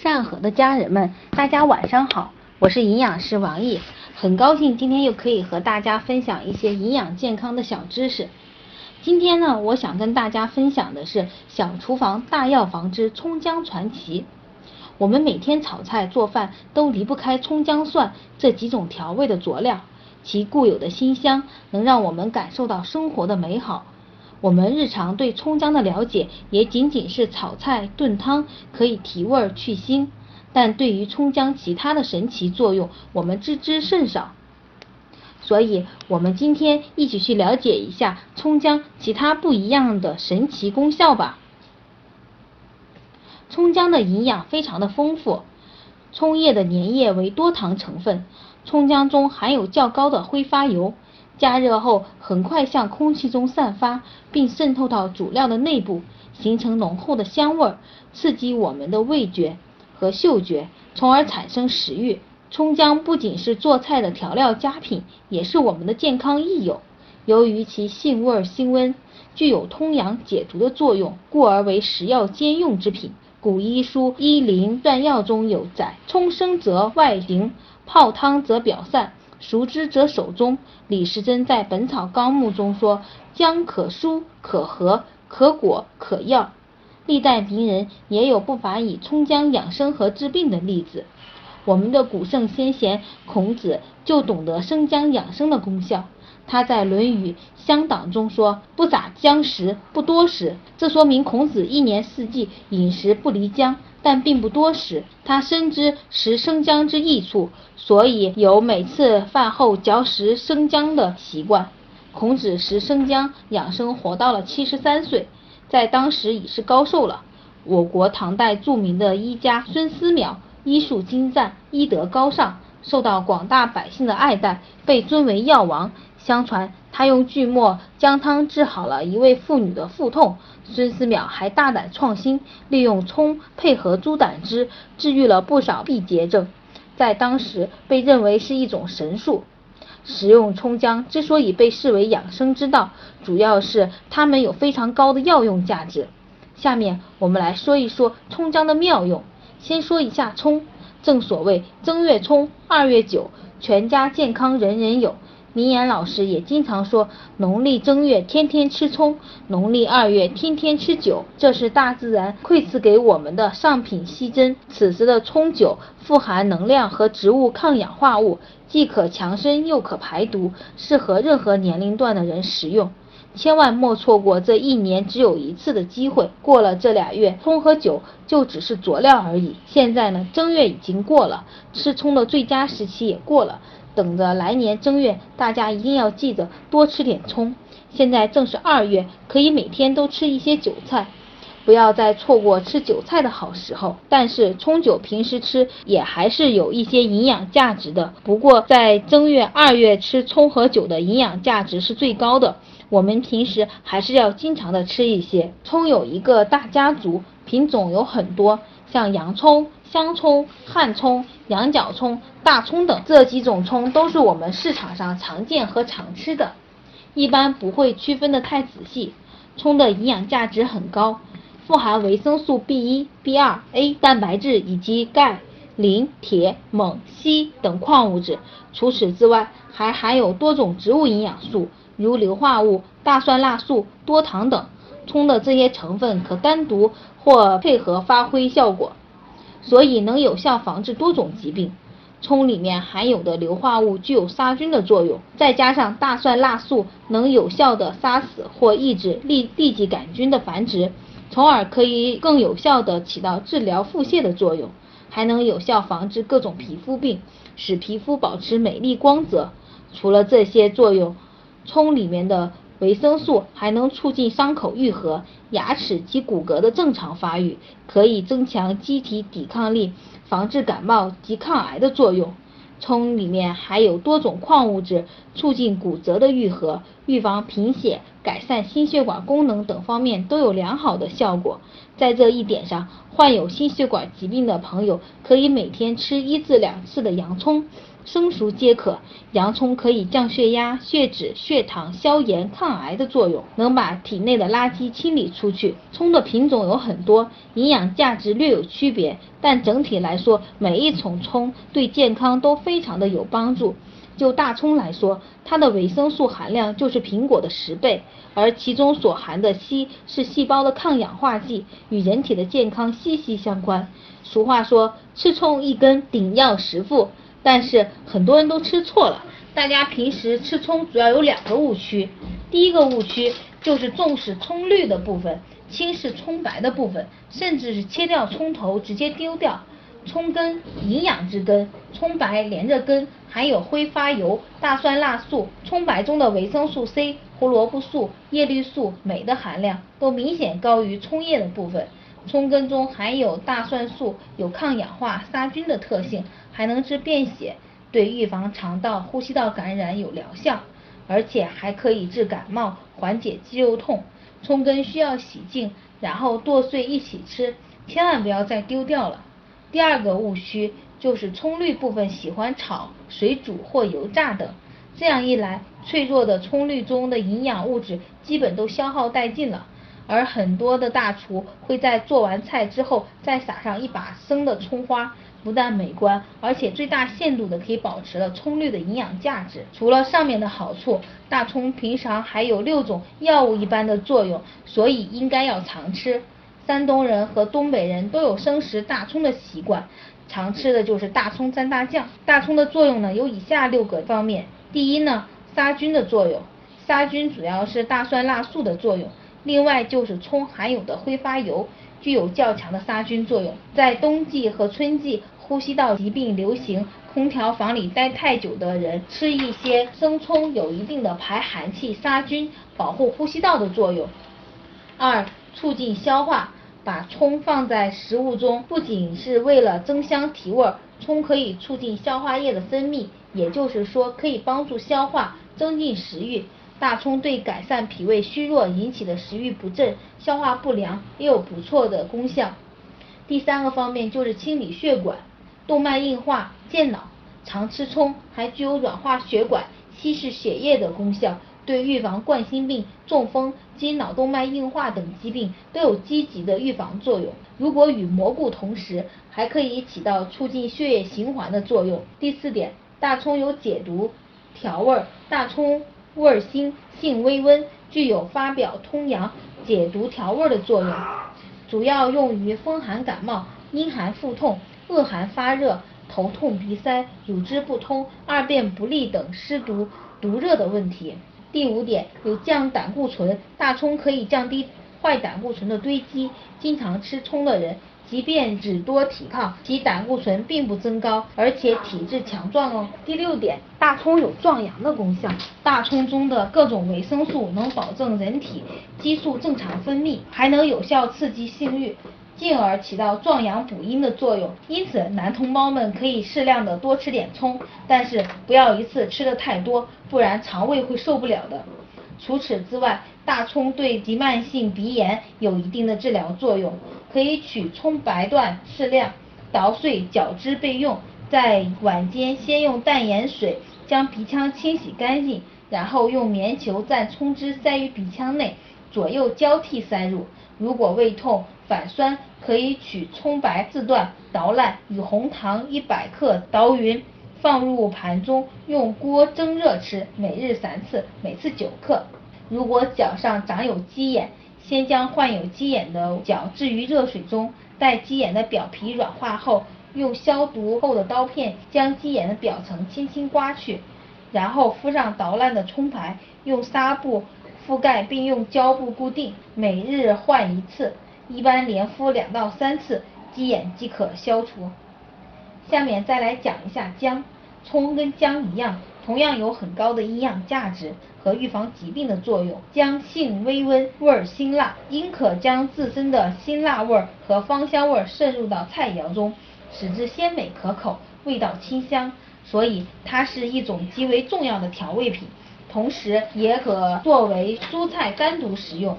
善和的家人们，大家晚上好，我是营养师王毅，很高兴今天又可以和大家分享一些营养健康的小知识。今天呢，我想跟大家分享的是小厨房大药房之葱姜传奇。我们每天炒菜做饭都离不开葱姜蒜这几种调味的佐料，其固有的辛香能让我们感受到生活的美好。我们日常对葱姜的了解也仅仅是炒菜炖汤可以提味去腥，但对于葱姜其他的神奇作用，我们知之甚少。所以，我们今天一起去了解一下葱姜其他不一样的神奇功效吧。葱姜的营养非常的丰富，葱叶的粘液为多糖成分，葱姜中含有较高的挥发油。加热后，很快向空气中散发，并渗透到主料的内部，形成浓厚的香味，刺激我们的味觉和嗅觉，从而产生食欲。葱姜不仅是做菜的调料佳品，也是我们的健康益友。由于其性味辛温，具有通阳解毒的作用，故而为食药兼用之品。古医书《医林传药》中有载：葱生则外行，泡汤则表散。熟知者手中。李时珍在《本草纲目》中说：“姜可疏，可和，可果，可药。”历代名人也有不乏以葱姜养生和治病的例子。我们的古圣先贤孔子就懂得生姜养生的功效。他在《论语乡党》中说：“不撒姜食，不多食。”这说明孔子一年四季饮食不离姜。但并不多食，他深知食生姜之益处，所以有每次饭后嚼食生姜的习惯。孔子食生姜养生，活到了七十三岁，在当时已是高寿了。我国唐代著名的医家孙思邈，医术精湛，医德高尚，受到广大百姓的爱戴，被尊为药王。相传他用锯末姜汤治好了一位妇女的腹痛。孙思邈还大胆创新，利用葱配合猪胆汁，治愈了不少闭结症，在当时被认为是一种神术。食用葱姜之所以被视为养生之道，主要是它们有非常高的药用价值。下面我们来说一说葱姜的妙用。先说一下葱，正所谓正月葱，二月酒，全家健康人人有。明言老师也经常说，农历正月天天吃葱，农历二月天天吃酒，这是大自然馈赐给我们的上品稀珍。此时的葱酒富含能量和植物抗氧化物，既可强身又可排毒，适合任何年龄段的人食用。千万莫错过这一年只有一次的机会。过了这俩月，葱和酒就只是佐料而已。现在呢，正月已经过了，吃葱的最佳时期也过了。等着来年正月，大家一定要记着多吃点葱。现在正是二月，可以每天都吃一些韭菜，不要再错过吃韭菜的好时候。但是葱酒平时吃也还是有一些营养价值的。不过在正月、二月吃葱和酒的营养价值是最高的。我们平时还是要经常的吃一些。葱有一个大家族，品种有很多，像洋葱。香葱、汉葱、羊角葱、大葱等这几种葱都是我们市场上常见和常吃的，一般不会区分的太仔细。葱的营养价值很高，富含维生素 B1、B2、A、蛋白质以及钙、磷、铁、锰、硒等矿物质。除此之外，还含有多种植物营养素，如硫化物、大蒜辣素、多糖等。葱的这些成分可单独或配合发挥效果。所以能有效防治多种疾病。葱里面含有的硫化物具有杀菌的作用，再加上大蒜辣素能有效的杀死或抑制痢痢疾杆菌的繁殖，从而可以更有效的起到治疗腹泻的作用，还能有效防治各种皮肤病，使皮肤保持美丽光泽。除了这些作用，葱里面的。维生素还能促进伤口愈合、牙齿及骨骼的正常发育，可以增强机体抵抗力，防治感冒及抗癌的作用。葱里面含有多种矿物质，促进骨折的愈合，预防贫血、改善心血管功能等方面都有良好的效果。在这一点上，患有心血管疾病的朋友可以每天吃一至两次的洋葱，生熟皆可。洋葱可以降血压、血脂、血糖、消炎、抗癌的作用，能把体内的垃圾清理出去。葱的品种有很多，营养价值略有区别，但整体来说，每一种葱对健康都非常的有帮助。就大葱来说，它的维生素含量就是苹果的十倍，而其中所含的硒是细胞的抗氧化剂，与人体的健康息息相关。俗话说，吃葱一根顶药十副，但是很多人都吃错了。大家平时吃葱主要有两个误区，第一个误区就是重视葱绿的部分，轻视葱白的部分，甚至是切掉葱头直接丢掉。葱根，营养之根，葱白连着根，含有挥发油、大蒜辣素。葱白中的维生素 C、胡萝卜素、叶绿素、镁的含量都明显高于葱叶的部分。葱根中含有大蒜素，有抗氧化、杀菌的特性，还能治便血，对预防肠道、呼吸道感染有疗效，而且还可以治感冒、缓解肌肉痛。葱根需要洗净，然后剁碎一起吃，千万不要再丢掉了。第二个误区就是葱绿部分喜欢炒、水煮或油炸等，这样一来，脆弱的葱绿中的营养物质基本都消耗殆尽了。而很多的大厨会在做完菜之后再撒上一把生的葱花，不但美观，而且最大限度的可以保持了葱绿的营养价值。除了上面的好处，大葱平常还有六种药物一般的作用，所以应该要常吃。山东人和东北人都有生食大葱的习惯，常吃的就是大葱蘸大酱。大葱的作用呢有以下六个方面：第一呢，杀菌的作用，杀菌主要是大蒜辣素的作用，另外就是葱含有的挥发油具有较强的杀菌作用。在冬季和春季呼吸道疾病流行，空调房里待太久的人吃一些生葱，有一定的排寒气、杀菌、保护呼吸道的作用。二，促进消化。把葱放在食物中，不仅是为了增香提味，葱可以促进消化液的分泌，也就是说可以帮助消化，增进食欲。大葱对改善脾胃虚弱引起的食欲不振、消化不良也有不错的功效。第三个方面就是清理血管、动脉硬化、健脑。常吃葱还具有软化血管、稀释血液的功效。对预防冠心病、中风及脑动脉硬化等疾病都有积极的预防作用。如果与蘑菇同食，还可以起到促进血液循环的作用。第四点，大葱有解毒、调味儿。大葱味辛，性微温，具有发表通阳、解毒调味的作用，主要用于风寒感冒、阴寒腹痛、恶寒发热、头痛鼻塞、乳汁不通、二便不利等湿毒毒热的问题。第五点，有降胆固醇，大葱可以降低坏胆固醇的堆积。经常吃葱的人，即便脂多体胖，其胆固醇并不增高，而且体质强壮哦。第六点，大葱有壮阳的功效，大葱中的各种维生素能保证人体激素正常分泌，还能有效刺激性欲。进而起到壮阳补阴的作用，因此男同胞们可以适量的多吃点葱，但是不要一次吃的太多，不然肠胃会受不了的。除此之外，大葱对急慢性鼻炎有一定的治疗作用，可以取葱白段适量，捣碎搅汁备用。在晚间先用淡盐水将鼻腔清洗干净，然后用棉球蘸葱汁塞于鼻腔内，左右交替塞入。如果胃痛、反酸，可以取葱白四段捣烂，与红糖一百克捣匀，放入盘中，用锅蒸热吃，每日三次，每次九克。如果脚上长有鸡眼，先将患有鸡眼的脚置于热水中，待鸡眼的表皮软化后，用消毒后的刀片将鸡眼的表层轻轻刮去，然后敷上捣烂的葱白，用纱布。覆盖并用胶布固定，每日换一次，一般连敷两到三次，鸡眼即可消除。下面再来讲一下姜，葱跟姜一样，同样有很高的营养价值和预防疾病的作用。姜性微温，味儿辛辣，因可将自身的辛辣味和芳香味渗入到菜肴中，使之鲜美可口，味道清香，所以它是一种极为重要的调味品。同时也可作为蔬菜单独食用。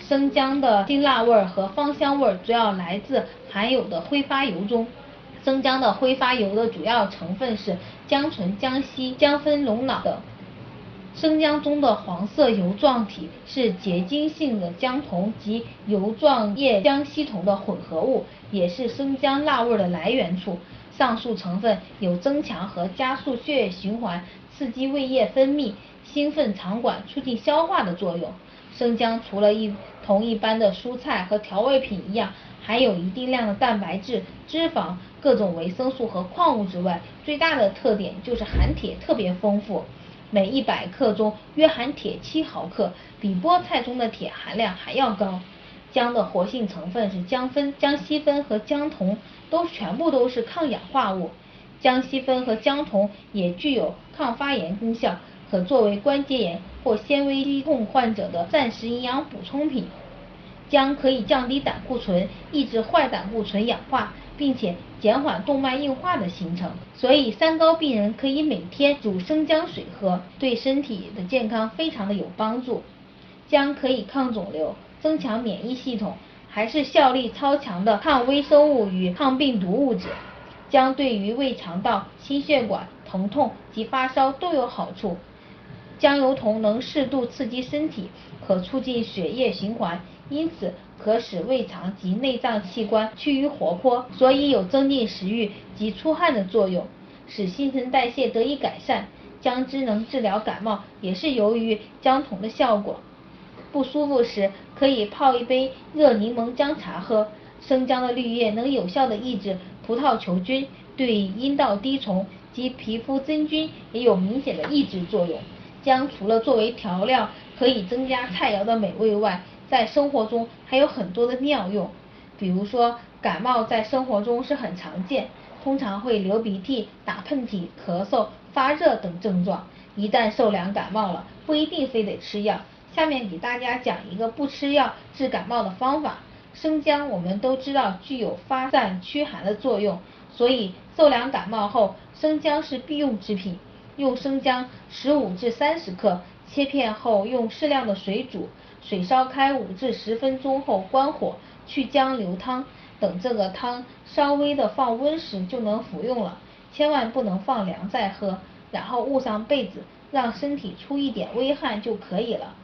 生姜的辛辣味和芳香味主要来自含有的挥发油中。生姜的挥发油的主要成分是姜醇、姜烯、姜酚龙脑等。生姜中的黄色油状体是结晶性的姜酮及油状液姜烯酮的混合物，也是生姜辣味的来源处。上述成分有增强和加速血液循环、刺激胃液分泌、兴奋肠管、促进消化的作用。生姜除了一同一般的蔬菜和调味品一样，含有一定量的蛋白质、脂肪、各种维生素和矿物质外，最大的特点就是含铁特别丰富。每一百克中约含铁七毫克，比菠菜中的铁含量还要高。姜的活性成分是姜酚、姜烯酚和姜酮，都全部都是抗氧化物。姜烯酚和姜酮也具有抗发炎功效，可作为关节炎或纤维肌痛患者的暂时营养补充品。姜可以降低胆固醇，抑制坏胆固醇氧化。并且减缓动脉硬化的形成，所以三高病人可以每天煮生姜水喝，对身体的健康非常的有帮助。姜可以抗肿瘤，增强免疫系统，还是效力超强的抗微生物与抗病毒物质。姜对于胃肠道、心血管、疼痛及发烧都有好处。姜油酮能适度刺激身体，可促进血液循环，因此。可使胃肠及内脏器官趋于活泼，所以有增进食欲及出汗的作用，使新陈代谢得以改善。姜汁能治疗感冒，也是由于姜酮的效果。不舒服时可以泡一杯热柠檬姜茶喝。生姜的绿叶能有效的抑制葡萄球菌，对阴道滴虫及皮肤真菌也有明显的抑制作用。姜除了作为调料可以增加菜肴的美味外，在生活中还有很多的妙用，比如说感冒在生活中是很常见，通常会流鼻涕、打喷嚏、咳嗽、发热等症状。一旦受凉感冒了，不一定非得吃药。下面给大家讲一个不吃药治感冒的方法。生姜我们都知道具有发散驱寒的作用，所以受凉感冒后，生姜是必用之品。用生姜十五至三十克，切片后用适量的水煮。水烧开五至十分钟后关火，去姜留汤，等这个汤稍微的放温时就能服用了，千万不能放凉再喝，然后捂上被子，让身体出一点微汗就可以了。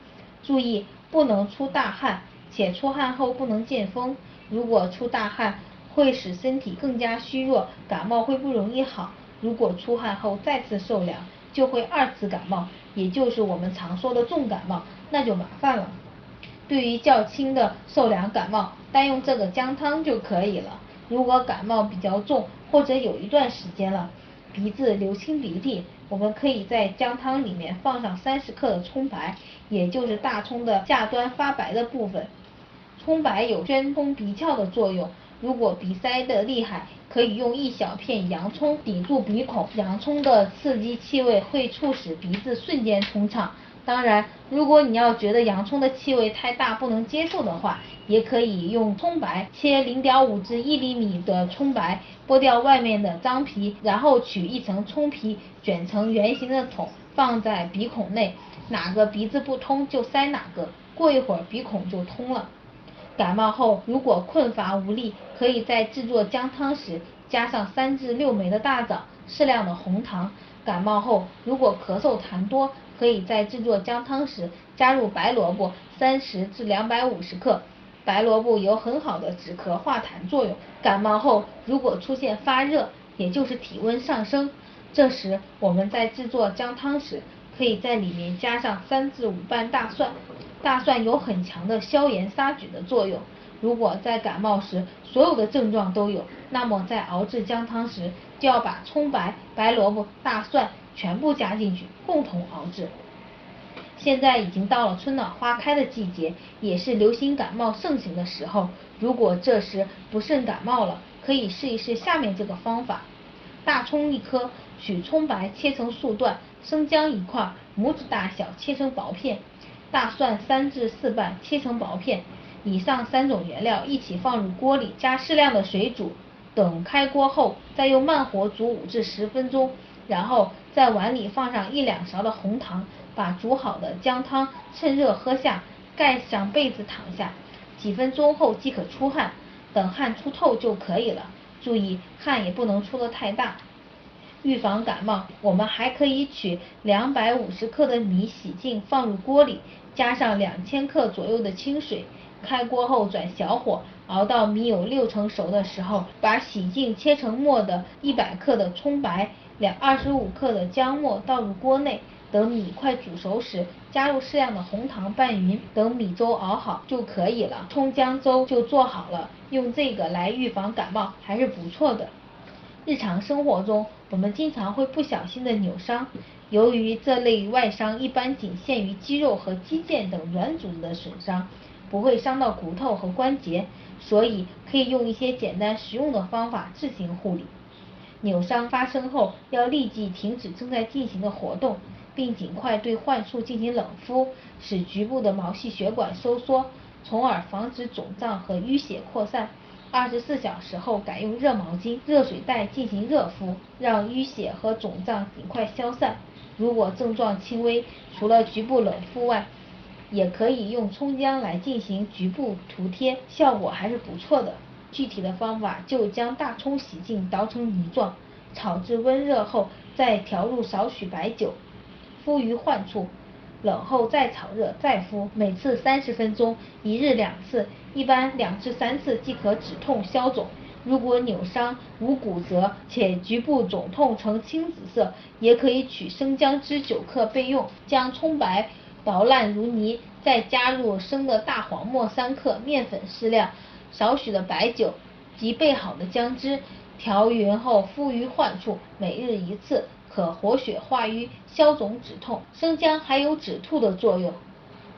注意不能出大汗，且出汗后不能见风，如果出大汗会使身体更加虚弱，感冒会不容易好。如果出汗后再次受凉，就会二次感冒，也就是我们常说的重感冒，那就麻烦了。对于较轻的受凉感冒，单用这个姜汤就可以了。如果感冒比较重，或者有一段时间了，鼻子流清鼻涕，我们可以在姜汤里面放上三十克的葱白，也就是大葱的下端发白的部分。葱白有宣通鼻窍的作用。如果鼻塞的厉害，可以用一小片洋葱抵住鼻孔，洋葱的刺激气味会促使鼻子瞬间通畅。当然，如果你要觉得洋葱的气味太大不能接受的话，也可以用葱白切零点五至一厘米的葱白，剥掉外面的脏皮，然后取一层葱皮卷成圆形的筒，放在鼻孔内，哪个鼻子不通就塞哪个，过一会儿鼻孔就通了。感冒后如果困乏无力，可以在制作姜汤时加上三至六枚的大枣，适量的红糖。感冒后如果咳嗽痰多，可以在制作姜汤时加入白萝卜三十至两百五十克，白萝卜有很好的止咳化痰作用。感冒后如果出现发热，也就是体温上升，这时我们在制作姜汤时，可以在里面加上三至五瓣大蒜，大蒜有很强的消炎杀菌的作用。如果在感冒时所有的症状都有，那么在熬制姜汤时就要把葱白、白萝卜、大蒜。全部加进去，共同熬制。现在已经到了春暖花开的季节，也是流行感冒盛行的时候。如果这时不慎感冒了，可以试一试下面这个方法：大葱一颗，取葱白切成数段，生姜一块，拇指大小切成薄片，大蒜三至四瓣切成薄片。以上三种原料一起放入锅里，加适量的水煮。等开锅后，再用慢火煮五至十分钟。然后在碗里放上一两勺的红糖，把煮好的姜汤趁热喝下，盖上被子躺下，几分钟后即可出汗，等汗出透就可以了。注意汗也不能出的太大。预防感冒，我们还可以取两百五十克的米洗净放入锅里，加上两千克左右的清水，开锅后转小火熬到米有六成熟的时候，把洗净切成末的一百克的葱白、两二十五克的姜末倒入锅内，等米快煮熟时，加入适量的红糖拌匀，等米粥熬好就可以了，葱姜粥就做好了。用这个来预防感冒还是不错的。日常生活中，我们经常会不小心的扭伤，由于这类外伤一般仅限于肌肉和肌腱等软组织的损伤，不会伤到骨头和关节，所以可以用一些简单实用的方法自行护理。扭伤发生后，要立即停止正在进行的活动，并尽快对患处进行冷敷，使局部的毛细血管收缩，从而防止肿胀和淤血扩散。二十四小时后改用热毛巾、热水袋进行热敷，让淤血和肿胀尽快消散。如果症状轻微，除了局部冷敷外，也可以用葱姜来进行局部涂贴，效果还是不错的。具体的方法就将大葱洗净捣成泥状，炒至温热后，再调入少许白酒，敷于患处。冷后再炒热再敷，每次三十分钟，一日两次，一般两至三次即可止痛消肿。如果扭伤无骨折且局部肿痛呈青紫色，也可以取生姜汁九克备用。将葱白捣烂如泥，再加入生的大黄末三克、面粉适量、少许的白酒及备好的姜汁，调匀后敷于患处，每日一次。可活血化瘀、消肿止痛。生姜还有止吐的作用。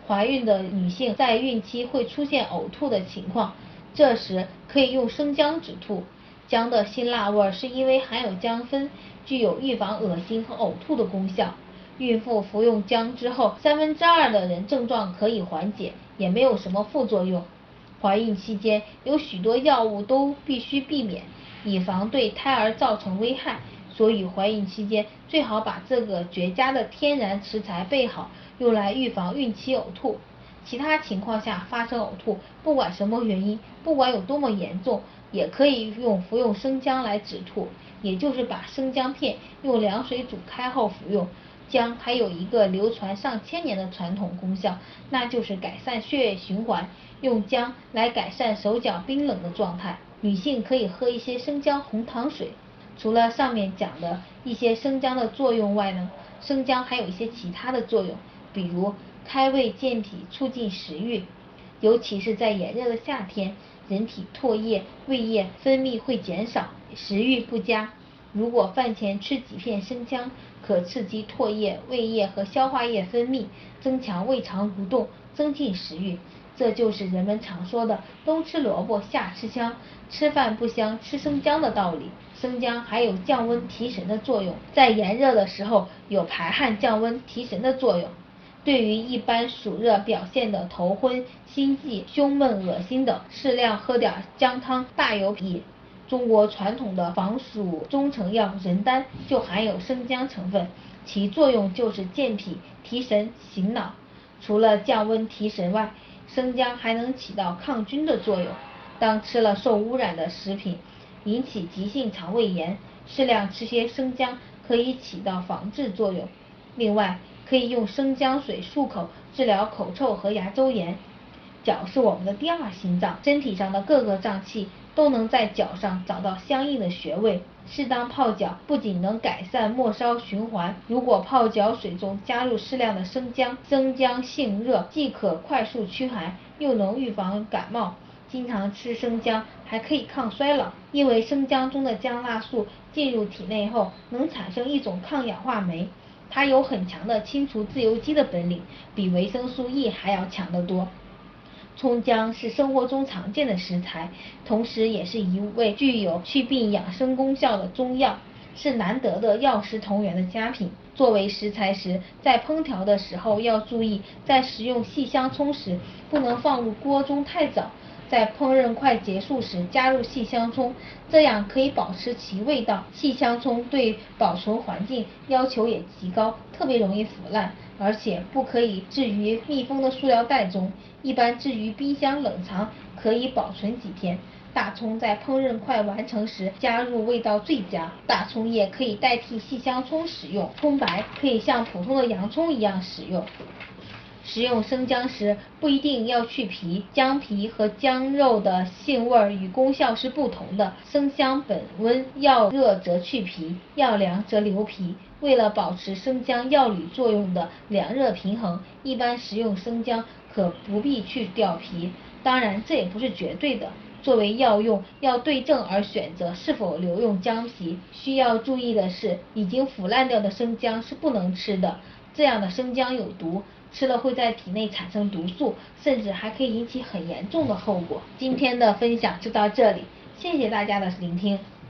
怀孕的女性在孕期会出现呕吐的情况，这时可以用生姜止吐。姜的辛辣味是因为含有姜酚，具有预防恶心和呕吐的功效。孕妇服用姜之后，三分之二的人症状可以缓解，也没有什么副作用。怀孕期间有许多药物都必须避免，以防对胎儿造成危害。所以怀孕期间最好把这个绝佳的天然食材备好，用来预防孕期呕吐。其他情况下发生呕吐，不管什么原因，不管有多么严重，也可以用服用生姜来止吐，也就是把生姜片用凉水煮开后服用。姜还有一个流传上千年的传统功效，那就是改善血液循环，用姜来改善手脚冰冷的状态。女性可以喝一些生姜红糖水。除了上面讲的一些生姜的作用外呢，生姜还有一些其他的作用，比如开胃健脾、促进食欲，尤其是在炎热的夏天，人体唾液、胃液分泌会减少，食欲不佳。如果饭前吃几片生姜，可刺激唾液、胃液和消化液分泌，增强胃肠蠕动，增进食欲。这就是人们常说的“冬吃萝卜夏吃姜，吃饭不香吃生姜”的道理。生姜还有降温提神的作用，在炎热的时候有排汗降温提神的作用。对于一般暑热表现的头昏、心悸、胸闷、恶心等，适量喝点姜汤，大有裨。中国传统的防暑中成药人丹就含有生姜成分，其作用就是健脾、提神、醒脑。除了降温提神外，生姜还能起到抗菌的作用。当吃了受污染的食品，引起急性肠胃炎，适量吃些生姜可以起到防治作用。另外，可以用生姜水漱口，治疗口臭和牙周炎。脚是我们的第二心脏，身体上的各个脏器都能在脚上找到相应的穴位。适当泡脚不仅能改善末梢循环，如果泡脚水中加入适量的生姜，生姜性热，既可快速驱寒，又能预防感冒。经常吃生姜还可以抗衰老，因为生姜中的姜辣素进入体内后，能产生一种抗氧化酶，它有很强的清除自由基的本领，比维生素 E 还要强得多。葱姜是生活中常见的食材，同时也是一味具有祛病养生功效的中药，是难得的药食同源的佳品。作为食材时，在烹调的时候要注意，在食用细香葱时，不能放入锅中太早。在烹饪快结束时加入细香葱，这样可以保持其味道。细香葱对保存环境要求也极高，特别容易腐烂，而且不可以置于密封的塑料袋中，一般置于冰箱冷藏可以保存几天。大葱在烹饪快完成时加入味道最佳。大葱叶可以代替细香葱使用，葱白可以像普通的洋葱一样使用。食用生姜时不一定要去皮，姜皮和姜肉的性味与功效是不同的。生姜本温，要热则去皮，要凉则留皮。为了保持生姜药理作用的凉热平衡，一般食用生姜可不必去掉皮。当然，这也不是绝对的。作为药用，要对症而选择是否留用姜皮。需要注意的是，已经腐烂掉的生姜是不能吃的，这样的生姜有毒。吃了会在体内产生毒素，甚至还可以引起很严重的后果。今天的分享就到这里，谢谢大家的聆听。